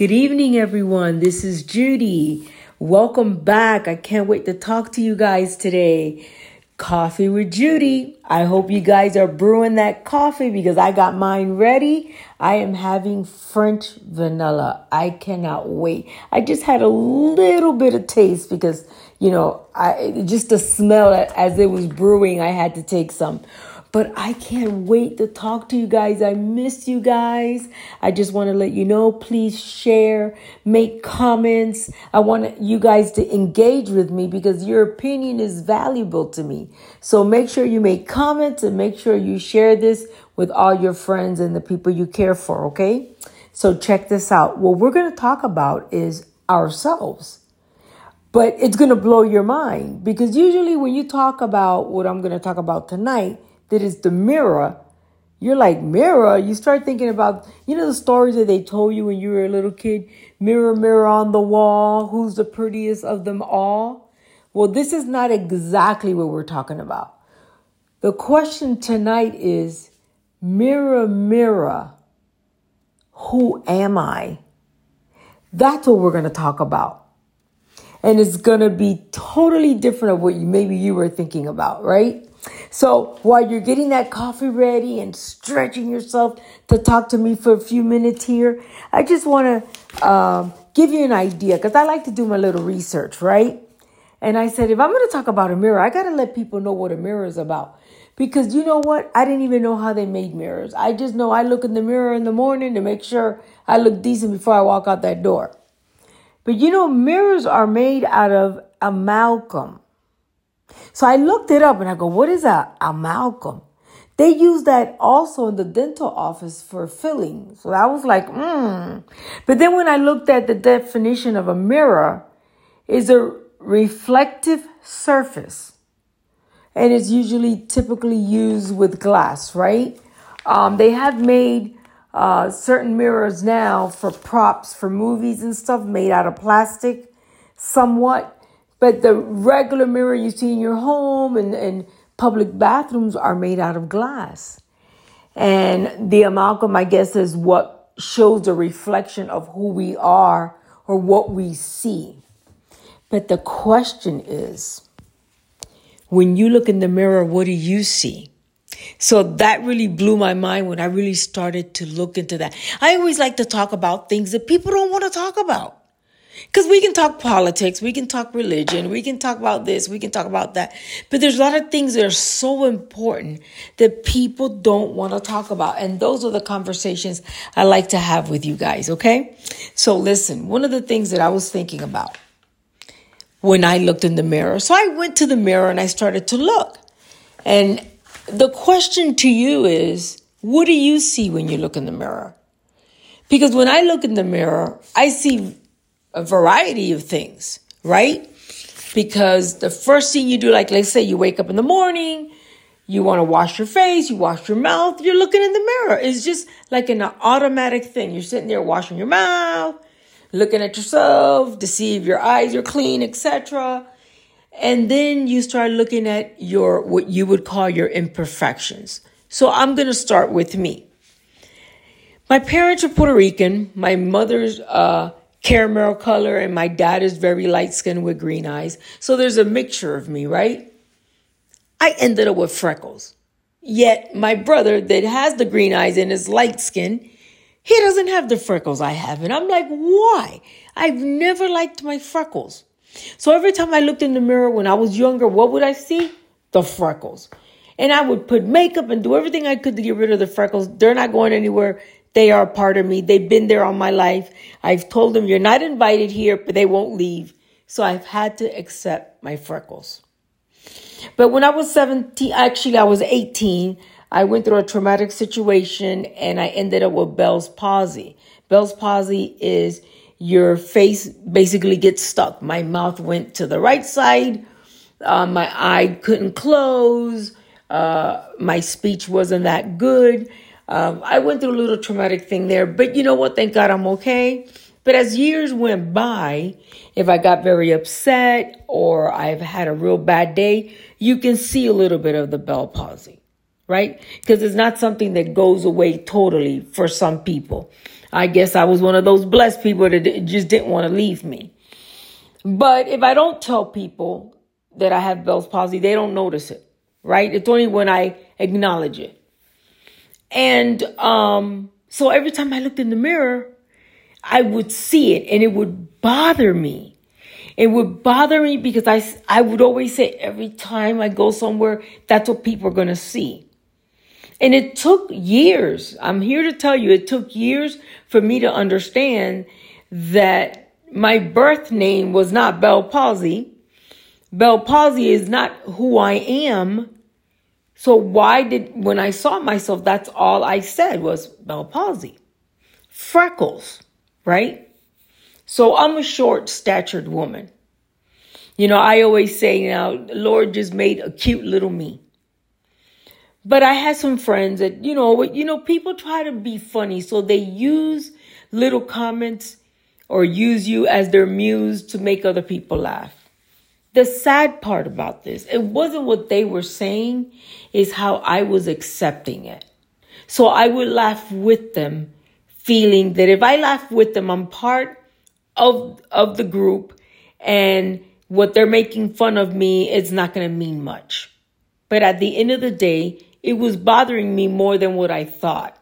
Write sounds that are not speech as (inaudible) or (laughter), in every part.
Good evening, everyone. This is Judy. Welcome back. I can't wait to talk to you guys today. Coffee with Judy. I hope you guys are brewing that coffee because I got mine ready. I am having French vanilla. I cannot wait. I just had a little bit of taste because, you know, I just the smell as it was brewing, I had to take some. But I can't wait to talk to you guys. I miss you guys. I just want to let you know please share, make comments. I want you guys to engage with me because your opinion is valuable to me. So make sure you make comments and make sure you share this with all your friends and the people you care for, okay? So check this out. What we're going to talk about is ourselves. But it's going to blow your mind because usually when you talk about what I'm going to talk about tonight, that is the mirror, you're like, mirror? You start thinking about, you know, the stories that they told you when you were a little kid? Mirror, mirror on the wall, who's the prettiest of them all? Well, this is not exactly what we're talking about. The question tonight is mirror, mirror, who am I? That's what we're going to talk about. And it's going to be totally different of what you, maybe you were thinking about, right? So while you're getting that coffee ready and stretching yourself to talk to me for a few minutes here, I just want to um, give you an idea because I like to do my little research, right? And I said, if I'm going to talk about a mirror, I got to let people know what a mirror is about. Because you know what? I didn't even know how they made mirrors. I just know I look in the mirror in the morning to make sure I look decent before I walk out that door. But you know, mirrors are made out of amalgam. So I looked it up and I go, what is a amalgam? They use that also in the dental office for filling. So I was like, hmm. But then when I looked at the definition of a mirror, is a reflective surface. And it's usually typically used with glass, right? Um, they have made uh, certain mirrors now for props for movies and stuff made out of plastic, somewhat. But the regular mirror you see in your home and, and public bathrooms are made out of glass. And the amalgam, I guess, is what shows the reflection of who we are or what we see. But the question is when you look in the mirror, what do you see? So that really blew my mind when I really started to look into that. I always like to talk about things that people don't want to talk about. Because we can talk politics, we can talk religion, we can talk about this, we can talk about that. But there's a lot of things that are so important that people don't want to talk about. And those are the conversations I like to have with you guys, okay? So listen, one of the things that I was thinking about when I looked in the mirror. So I went to the mirror and I started to look. And the question to you is, what do you see when you look in the mirror? Because when I look in the mirror, I see a variety of things, right? Because the first thing you do, like let's say you wake up in the morning, you want to wash your face, you wash your mouth, you're looking in the mirror. It's just like an automatic thing. You're sitting there washing your mouth, looking at yourself to see if your eyes are clean, etc. And then you start looking at your what you would call your imperfections. So I'm going to start with me. My parents are Puerto Rican. My mother's uh, caramel color, and my dad is very light skinned with green eyes. So there's a mixture of me, right? I ended up with freckles. Yet my brother that has the green eyes and is light skinned, he doesn't have the freckles I have. And I'm like, why? I've never liked my freckles. So every time I looked in the mirror when I was younger, what would I see? The freckles. And I would put makeup and do everything I could to get rid of the freckles. They're not going anywhere. They are a part of me. They've been there all my life. I've told them you're not invited here, but they won't leave. So I've had to accept my freckles. But when I was 17, actually, I was 18, I went through a traumatic situation and I ended up with Bell's palsy. Bell's palsy is your face basically gets stuck. My mouth went to the right side. Uh, my eye couldn't close. Uh, my speech wasn't that good. Um, I went through a little traumatic thing there, but you know what? Thank God I'm okay. But as years went by, if I got very upset or I've had a real bad day, you can see a little bit of the Bell palsy, right? Because it's not something that goes away totally for some people. I guess I was one of those blessed people that just didn't want to leave me. But if I don't tell people that I have Bell's palsy, they don't notice it, right? It's only when I acknowledge it. And um, so every time I looked in the mirror, I would see it and it would bother me. It would bother me because I, I would always say every time I go somewhere, that's what people are going to see. And it took years. I'm here to tell you, it took years for me to understand that my birth name was not Bell Palsy. Bell Palsy is not who I am. So why did, when I saw myself, that's all I said was Bell Palsy. Freckles, right? So I'm a short statured woman. You know, I always say now, Lord just made a cute little me. But I had some friends that, you know, you know, people try to be funny. So they use little comments or use you as their muse to make other people laugh. The sad part about this, it wasn't what they were saying, is how I was accepting it. So I would laugh with them, feeling that if I laugh with them, I'm part of, of the group and what they're making fun of me is not going to mean much. But at the end of the day, it was bothering me more than what I thought.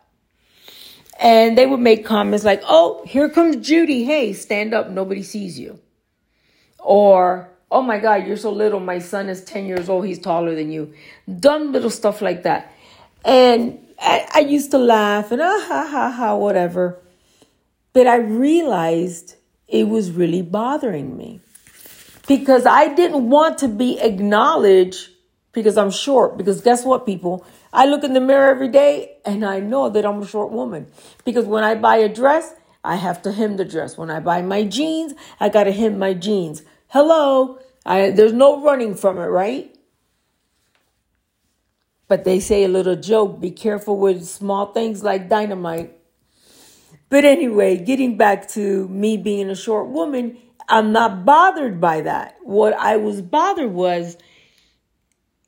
And they would make comments like, oh, here comes Judy. Hey, stand up. Nobody sees you. Or, oh my God, you're so little. My son is 10 years old. He's taller than you. Dumb little stuff like that. And I, I used to laugh and ah, ha, ha, ha, whatever. But I realized it was really bothering me because I didn't want to be acknowledged because I'm short. Because guess what, people? I look in the mirror every day and I know that I'm a short woman. Because when I buy a dress, I have to hem the dress. When I buy my jeans, I got to hem my jeans. Hello. I, there's no running from it, right? But they say a little joke be careful with small things like dynamite. But anyway, getting back to me being a short woman, I'm not bothered by that. What I was bothered was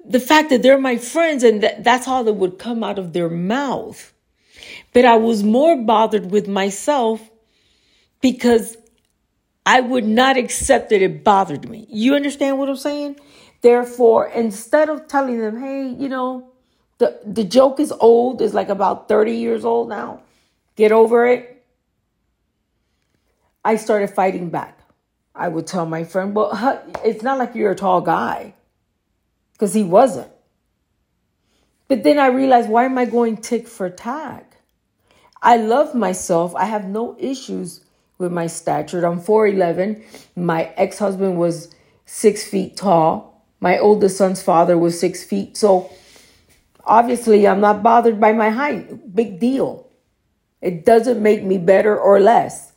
the fact that they're my friends and that that's all that would come out of their mouth. But I was more bothered with myself because I would not accept that it bothered me. You understand what I'm saying? Therefore, instead of telling them, hey, you know, the, the joke is old, is like about 30 years old now, get over it. I started fighting back. I would tell my friend, well, it's not like you're a tall guy because he wasn't. But then I realized, why am I going tick for tack? I love myself. I have no issues with my stature. I'm 4'11. My ex husband was six feet tall. My oldest son's father was six feet. So obviously, I'm not bothered by my height. Big deal. It doesn't make me better or less.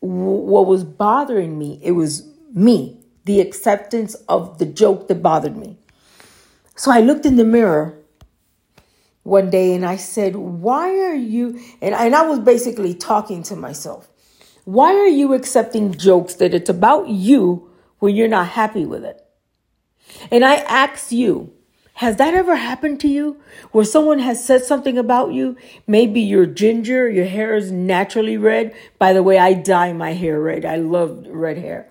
What was bothering me, it was me, the acceptance of the joke that bothered me. So I looked in the mirror one day and I said, Why are you? And, and I was basically talking to myself. Why are you accepting jokes that it's about you when you're not happy with it? And I ask you, has that ever happened to you where someone has said something about you? Maybe you're ginger, your hair is naturally red. By the way, I dye my hair red. I love red hair.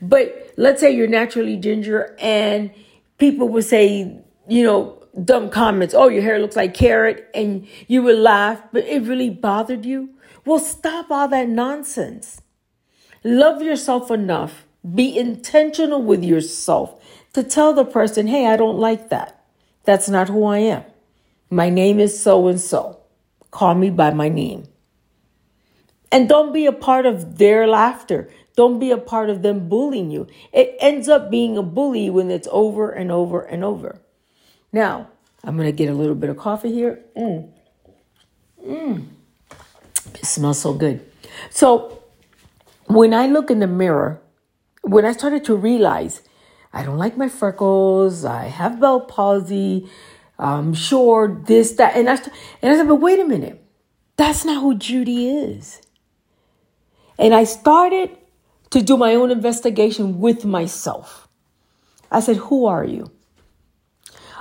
But let's say you're naturally ginger and people would say, you know, dumb comments. Oh, your hair looks like carrot, and you would laugh, but it really bothered you. Well, stop all that nonsense. Love yourself enough. Be intentional with yourself to tell the person, hey, I don't like that. That's not who I am. My name is so and so. Call me by my name. And don't be a part of their laughter. Don't be a part of them bullying you. It ends up being a bully when it's over and over and over. Now, I'm going to get a little bit of coffee here. Mmm. Mmm. Smells so good. So, when I look in the mirror, when I started to realize I don't like my freckles, I have Bell palsy, I'm sure this, that, and I, and I said, but wait a minute, that's not who Judy is. And I started to do my own investigation with myself. I said, Who are you?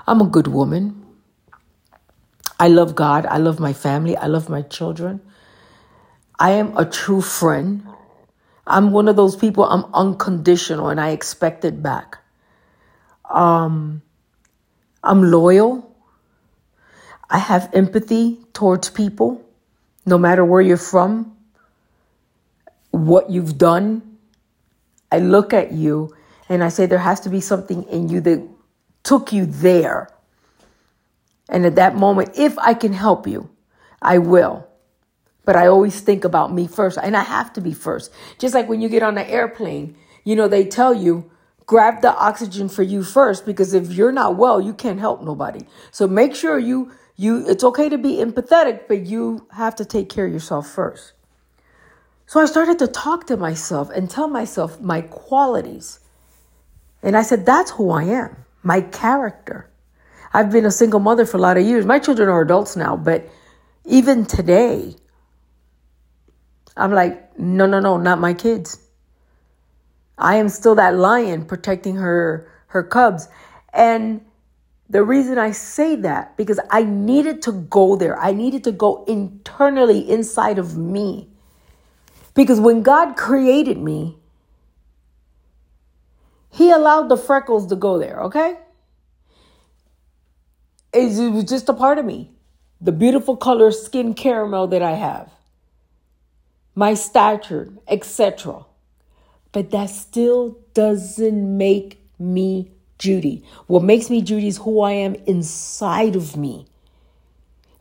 I'm a good woman. I love God. I love my family. I love my children. I am a true friend. I'm one of those people, I'm unconditional and I expect it back. Um, I'm loyal. I have empathy towards people, no matter where you're from, what you've done. I look at you and I say, there has to be something in you that took you there. And at that moment, if I can help you, I will. But I always think about me first, and I have to be first. Just like when you get on an airplane, you know, they tell you, grab the oxygen for you first, because if you're not well, you can't help nobody. So make sure you, you, it's okay to be empathetic, but you have to take care of yourself first. So I started to talk to myself and tell myself my qualities. And I said, that's who I am, my character. I've been a single mother for a lot of years. My children are adults now, but even today, I'm like, no, no, no, not my kids. I am still that lion protecting her her cubs. And the reason I say that because I needed to go there. I needed to go internally inside of me. Because when God created me, he allowed the freckles to go there, okay? It was just a part of me. The beautiful color skin caramel that I have my stature, etc. But that still doesn't make me Judy. What makes me Judy is who I am inside of me.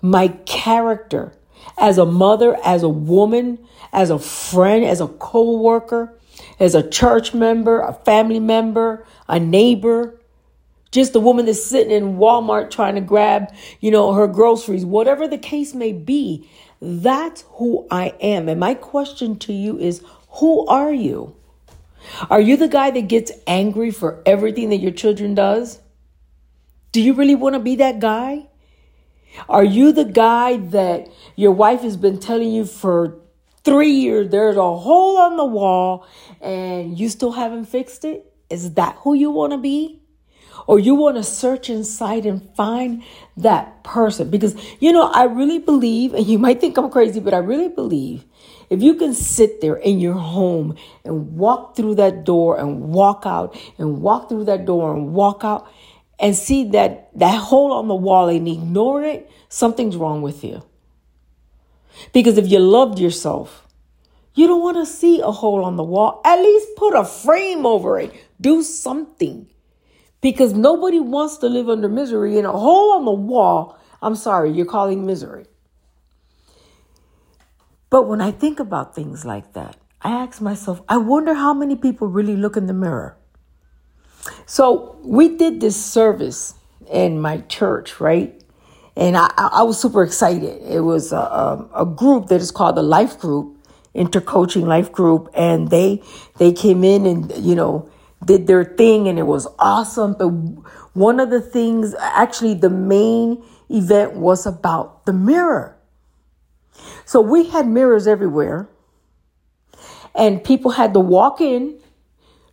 My character as a mother, as a woman, as a friend, as a co worker, as a church member, a family member, a neighbor, just a woman that's sitting in Walmart trying to grab, you know, her groceries, whatever the case may be. That's who I am. And my question to you is who are you? Are you the guy that gets angry for everything that your children does? Do you really want to be that guy? Are you the guy that your wife has been telling you for three years there's a hole on the wall and you still haven't fixed it? Is that who you want to be? Or you want to search inside and find that person. Because, you know, I really believe, and you might think I'm crazy, but I really believe if you can sit there in your home and walk through that door and walk out and walk through that door and walk out and see that that hole on the wall and ignore it, something's wrong with you. Because if you loved yourself, you don't want to see a hole on the wall. At least put a frame over it. Do something because nobody wants to live under misery in a hole on the wall. I'm sorry, you're calling misery. But when I think about things like that, I ask myself, I wonder how many people really look in the mirror. So we did this service in my church, right? And I, I was super excited. It was a, a, a group that is called the Life Group, Intercoaching Life Group, and they they came in and you know did their thing and it was awesome. But one of the things, actually, the main event was about the mirror. So we had mirrors everywhere, and people had to walk in,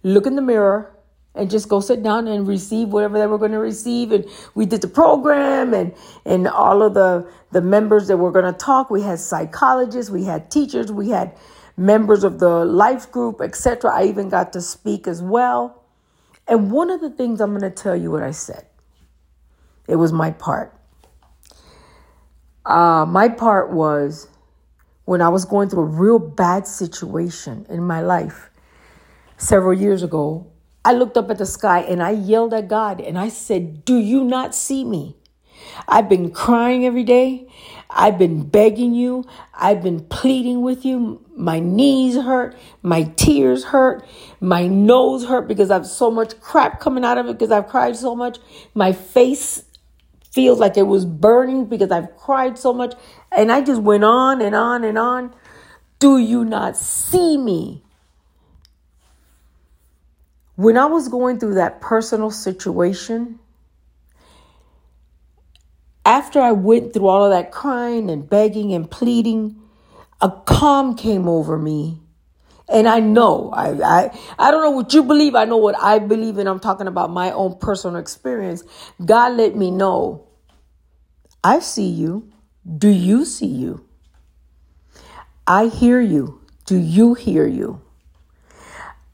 look in the mirror, and just go sit down and receive whatever they were going to receive. And we did the program and, and all of the, the members that were going to talk. We had psychologists, we had teachers, we had members of the life group, etc. I even got to speak as well. And one of the things I'm going to tell you what I said. It was my part. Uh, my part was when I was going through a real bad situation in my life several years ago. I looked up at the sky and I yelled at God and I said, Do you not see me? I've been crying every day. I've been begging you. I've been pleading with you. My knees hurt. My tears hurt. My nose hurt because I've so much crap coming out of it because I've cried so much. My face feels like it was burning because I've cried so much. And I just went on and on and on. Do you not see me? When I was going through that personal situation, after I went through all of that crying and begging and pleading, a calm came over me. And I know, I, I, I don't know what you believe. I know what I believe, and I'm talking about my own personal experience. God let me know, I see you. Do you see you? I hear you. Do you hear you?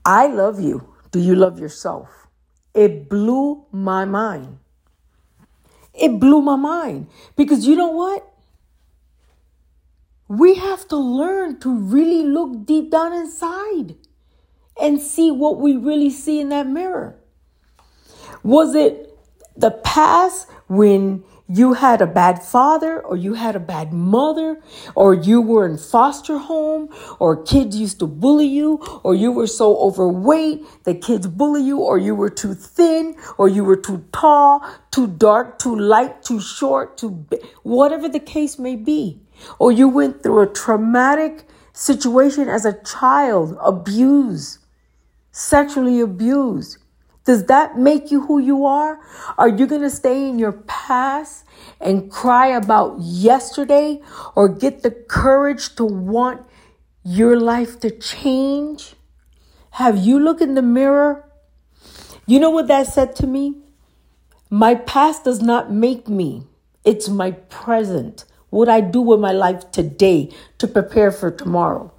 I love you. Do you love yourself? It blew my mind. It blew my mind because you know what? We have to learn to really look deep down inside and see what we really see in that mirror. Was it the past when you had a bad father or you had a bad mother or you were in foster home or kids used to bully you or you were so overweight that kids bully you or you were too thin or you were too tall, too dark, too light, too short, too big, whatever the case may be. Or you went through a traumatic situation as a child, abused, sexually abused. Does that make you who you are? Are you going to stay in your past and cry about yesterday or get the courage to want your life to change? Have you looked in the mirror? You know what that said to me? My past does not make me. It's my present. What I do with my life today to prepare for tomorrow.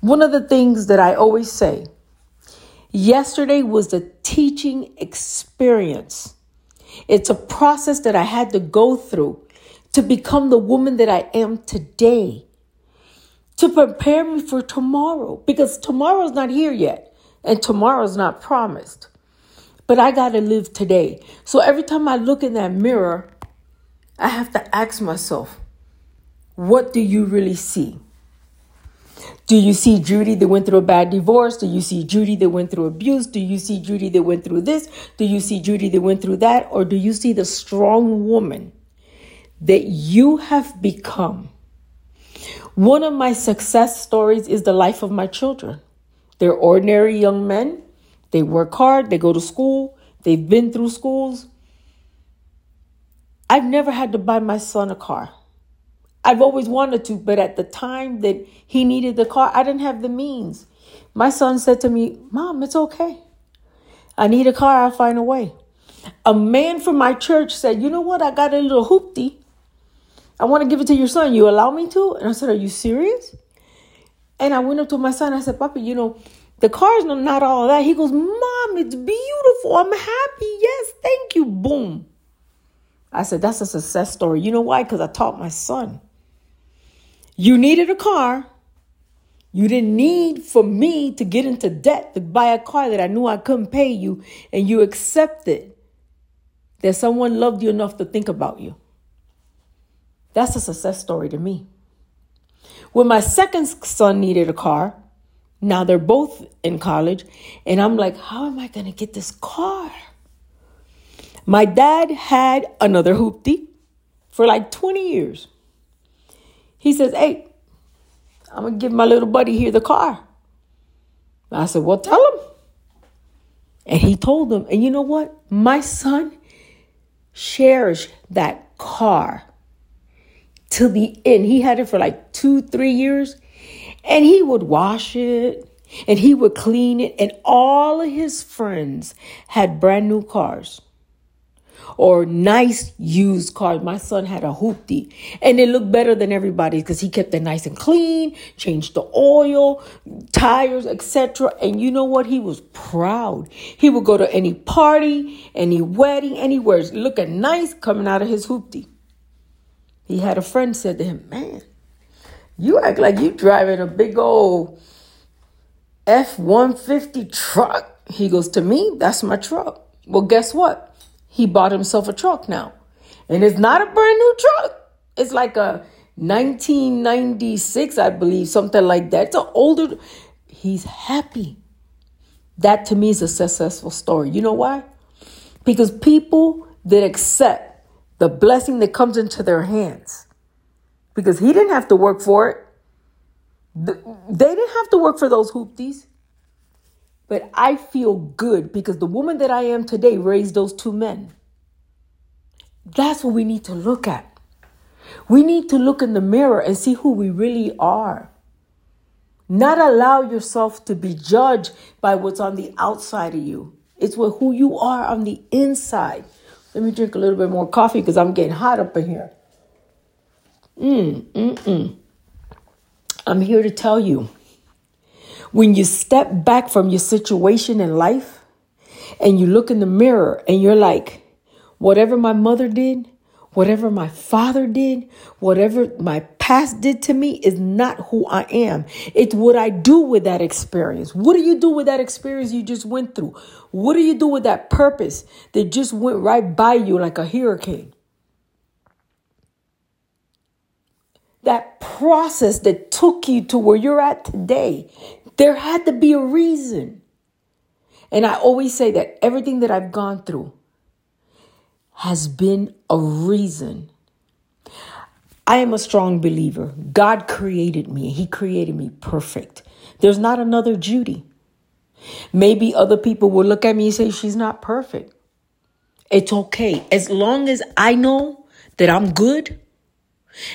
One of the things that I always say Yesterday was a teaching experience. It's a process that I had to go through to become the woman that I am today, to prepare me for tomorrow, because tomorrow's not here yet and tomorrow's not promised. But I got to live today. So every time I look in that mirror, I have to ask myself, what do you really see? Do you see Judy that went through a bad divorce? Do you see Judy that went through abuse? Do you see Judy that went through this? Do you see Judy that went through that? Or do you see the strong woman that you have become? One of my success stories is the life of my children. They're ordinary young men. They work hard. They go to school. They've been through schools. I've never had to buy my son a car. I've always wanted to, but at the time that he needed the car, I didn't have the means. My son said to me, Mom, it's okay. I need a car, I'll find a way. A man from my church said, You know what? I got a little hoopty. I want to give it to your son. You allow me to? And I said, Are you serious? And I went up to my son. I said, Papa, you know, the car is not all that. He goes, Mom, it's beautiful. I'm happy. Yes, thank you. Boom. I said, That's a success story. You know why? Because I taught my son. You needed a car. You didn't need for me to get into debt to buy a car that I knew I couldn't pay you, and you accepted that someone loved you enough to think about you. That's a success story to me. When my second son needed a car, now they're both in college, and I'm like, how am I going to get this car? My dad had another hoopty for like 20 years. He says, Hey, I'm going to give my little buddy here the car. I said, Well, tell him. And he told him, and you know what? My son cherished that car till the end. He had it for like two, three years, and he would wash it and he would clean it, and all of his friends had brand new cars or nice used cars. My son had a hoopty and it looked better than everybody's because he kept it nice and clean, changed the oil, tires, etc. And you know what? He was proud. He would go to any party, any wedding, anywhere, looking nice coming out of his hoopty. He had a friend said to him, Man, you act like you driving a big old F 150 truck. He goes, To me, that's my truck. Well, guess what? He bought himself a truck now. And it's not a brand new truck. It's like a 1996, I believe, something like that. It's an older. He's happy. That to me is a successful story. You know why? Because people that accept the blessing that comes into their hands, because he didn't have to work for it. They didn't have to work for those hoopties. But I feel good because the woman that I am today raised those two men. That's what we need to look at. We need to look in the mirror and see who we really are. Not allow yourself to be judged by what's on the outside of you. It's what who you are on the inside. Let me drink a little bit more coffee because I'm getting hot up in here. Mm, mm, mm. I'm here to tell you when you step back from your situation in life and you look in the mirror and you're like, whatever my mother did, whatever my father did, whatever my past did to me is not who I am. It's what I do with that experience. What do you do with that experience you just went through? What do you do with that purpose that just went right by you like a hurricane? That process that took you to where you're at today, there had to be a reason. And I always say that everything that I've gone through has been a reason. I am a strong believer. God created me, He created me perfect. There's not another Judy. Maybe other people will look at me and say, She's not perfect. It's okay. As long as I know that I'm good,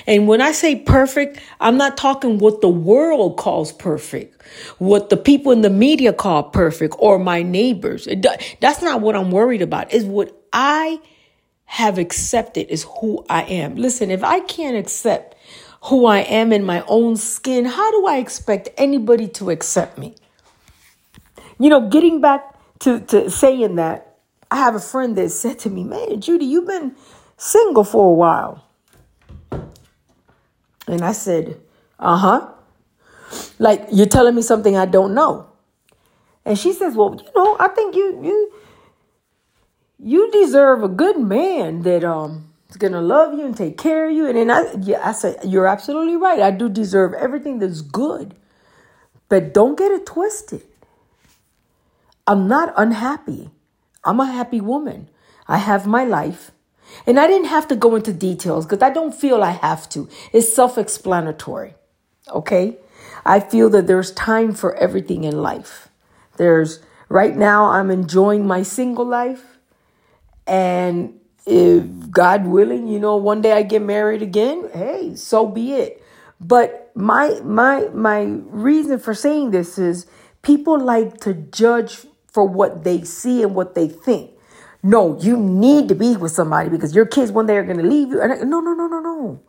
and when I say perfect, I'm not talking what the world calls perfect, what the people in the media call perfect, or my neighbors. That's not what I'm worried about. Is what I have accepted is who I am. Listen, if I can't accept who I am in my own skin, how do I expect anybody to accept me? You know, getting back to, to saying that, I have a friend that said to me, Man, Judy, you've been single for a while. And I said, uh huh. Like you're telling me something I don't know. And she says, well, you know, I think you you you deserve a good man that um is gonna love you and take care of you. And then I yeah, I said, you're absolutely right. I do deserve everything that's good. But don't get it twisted. I'm not unhappy. I'm a happy woman. I have my life. And I didn't have to go into details because I don't feel I have to. It's self explanatory. Okay? I feel that there's time for everything in life. There's right now, I'm enjoying my single life. And if God willing, you know, one day I get married again, hey, so be it. But my my my reason for saying this is people like to judge for what they see and what they think. No, you need to be with somebody because your kids one day are going to leave you. No, no, no, no, no.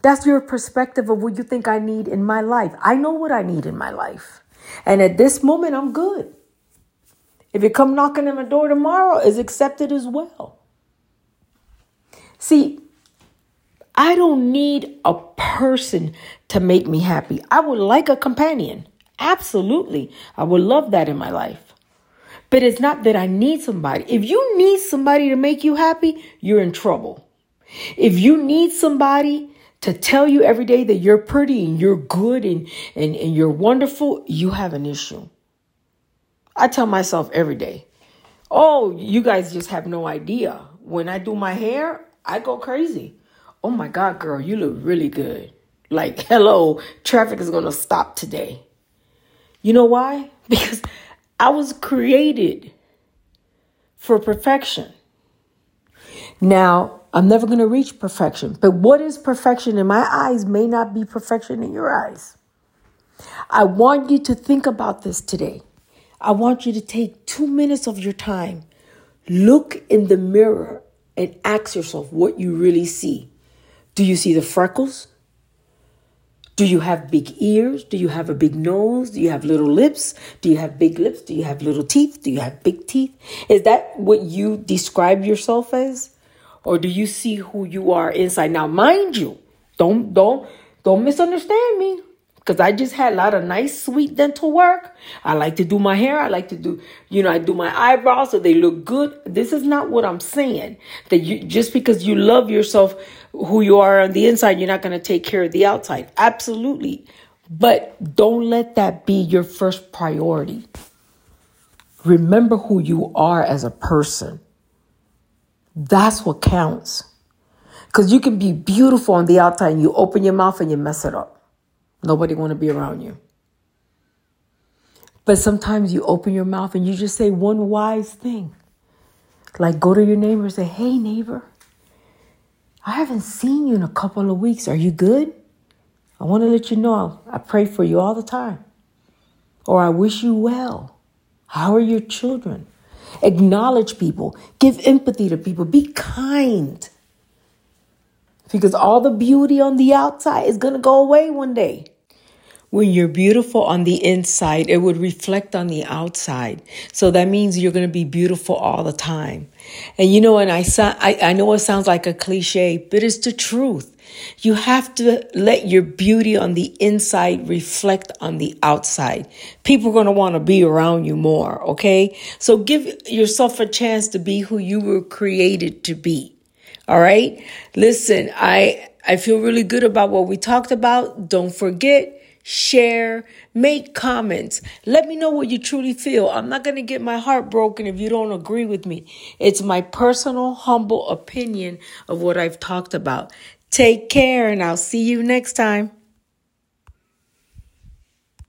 That's your perspective of what you think I need in my life. I know what I need in my life. And at this moment, I'm good. If you come knocking on my door tomorrow, is accepted as well. See, I don't need a person to make me happy. I would like a companion. Absolutely. I would love that in my life. But it's not that I need somebody. If you need somebody to make you happy, you're in trouble. If you need somebody to tell you every day that you're pretty and you're good and, and, and you're wonderful, you have an issue. I tell myself every day, oh, you guys just have no idea. When I do my hair, I go crazy. Oh my God, girl, you look really good. Like, (laughs) hello, traffic is going to stop today. You know why? (laughs) Because I was created for perfection. Now, I'm never going to reach perfection, but what is perfection in my eyes may not be perfection in your eyes. I want you to think about this today. I want you to take two minutes of your time, look in the mirror, and ask yourself what you really see. Do you see the freckles? Do you have big ears? Do you have a big nose? Do you have little lips? Do you have big lips? Do you have little teeth? Do you have big teeth? Is that what you describe yourself as? Or do you see who you are inside? Now, mind you, don't don't don't misunderstand me because I just had a lot of nice, sweet dental work. I like to do my hair. I like to do, you know, I do my eyebrows so they look good. This is not what I'm saying. That you just because you love yourself, who you are on the inside, you're not going to take care of the outside. Absolutely. But don't let that be your first priority. Remember who you are as a person. That's what counts. Because you can be beautiful on the outside and you open your mouth and you mess it up. Nobody want to be around you. But sometimes you open your mouth and you just say one wise thing. Like go to your neighbor and say, Hey, neighbor, I haven't seen you in a couple of weeks. Are you good? I want to let you know I pray for you all the time. Or I wish you well. How are your children? Acknowledge people. Give empathy to people. Be kind. Because all the beauty on the outside is going to go away one day. When you're beautiful on the inside, it would reflect on the outside. So that means you're going to be beautiful all the time. And you know, and I, I, I know it sounds like a cliche, but it's the truth. You have to let your beauty on the inside reflect on the outside. People are going to want to be around you more. Okay. So give yourself a chance to be who you were created to be. All right. Listen, I, I feel really good about what we talked about. Don't forget, share, make comments. Let me know what you truly feel. I'm not going to get my heart broken if you don't agree with me. It's my personal, humble opinion of what I've talked about. Take care, and I'll see you next time.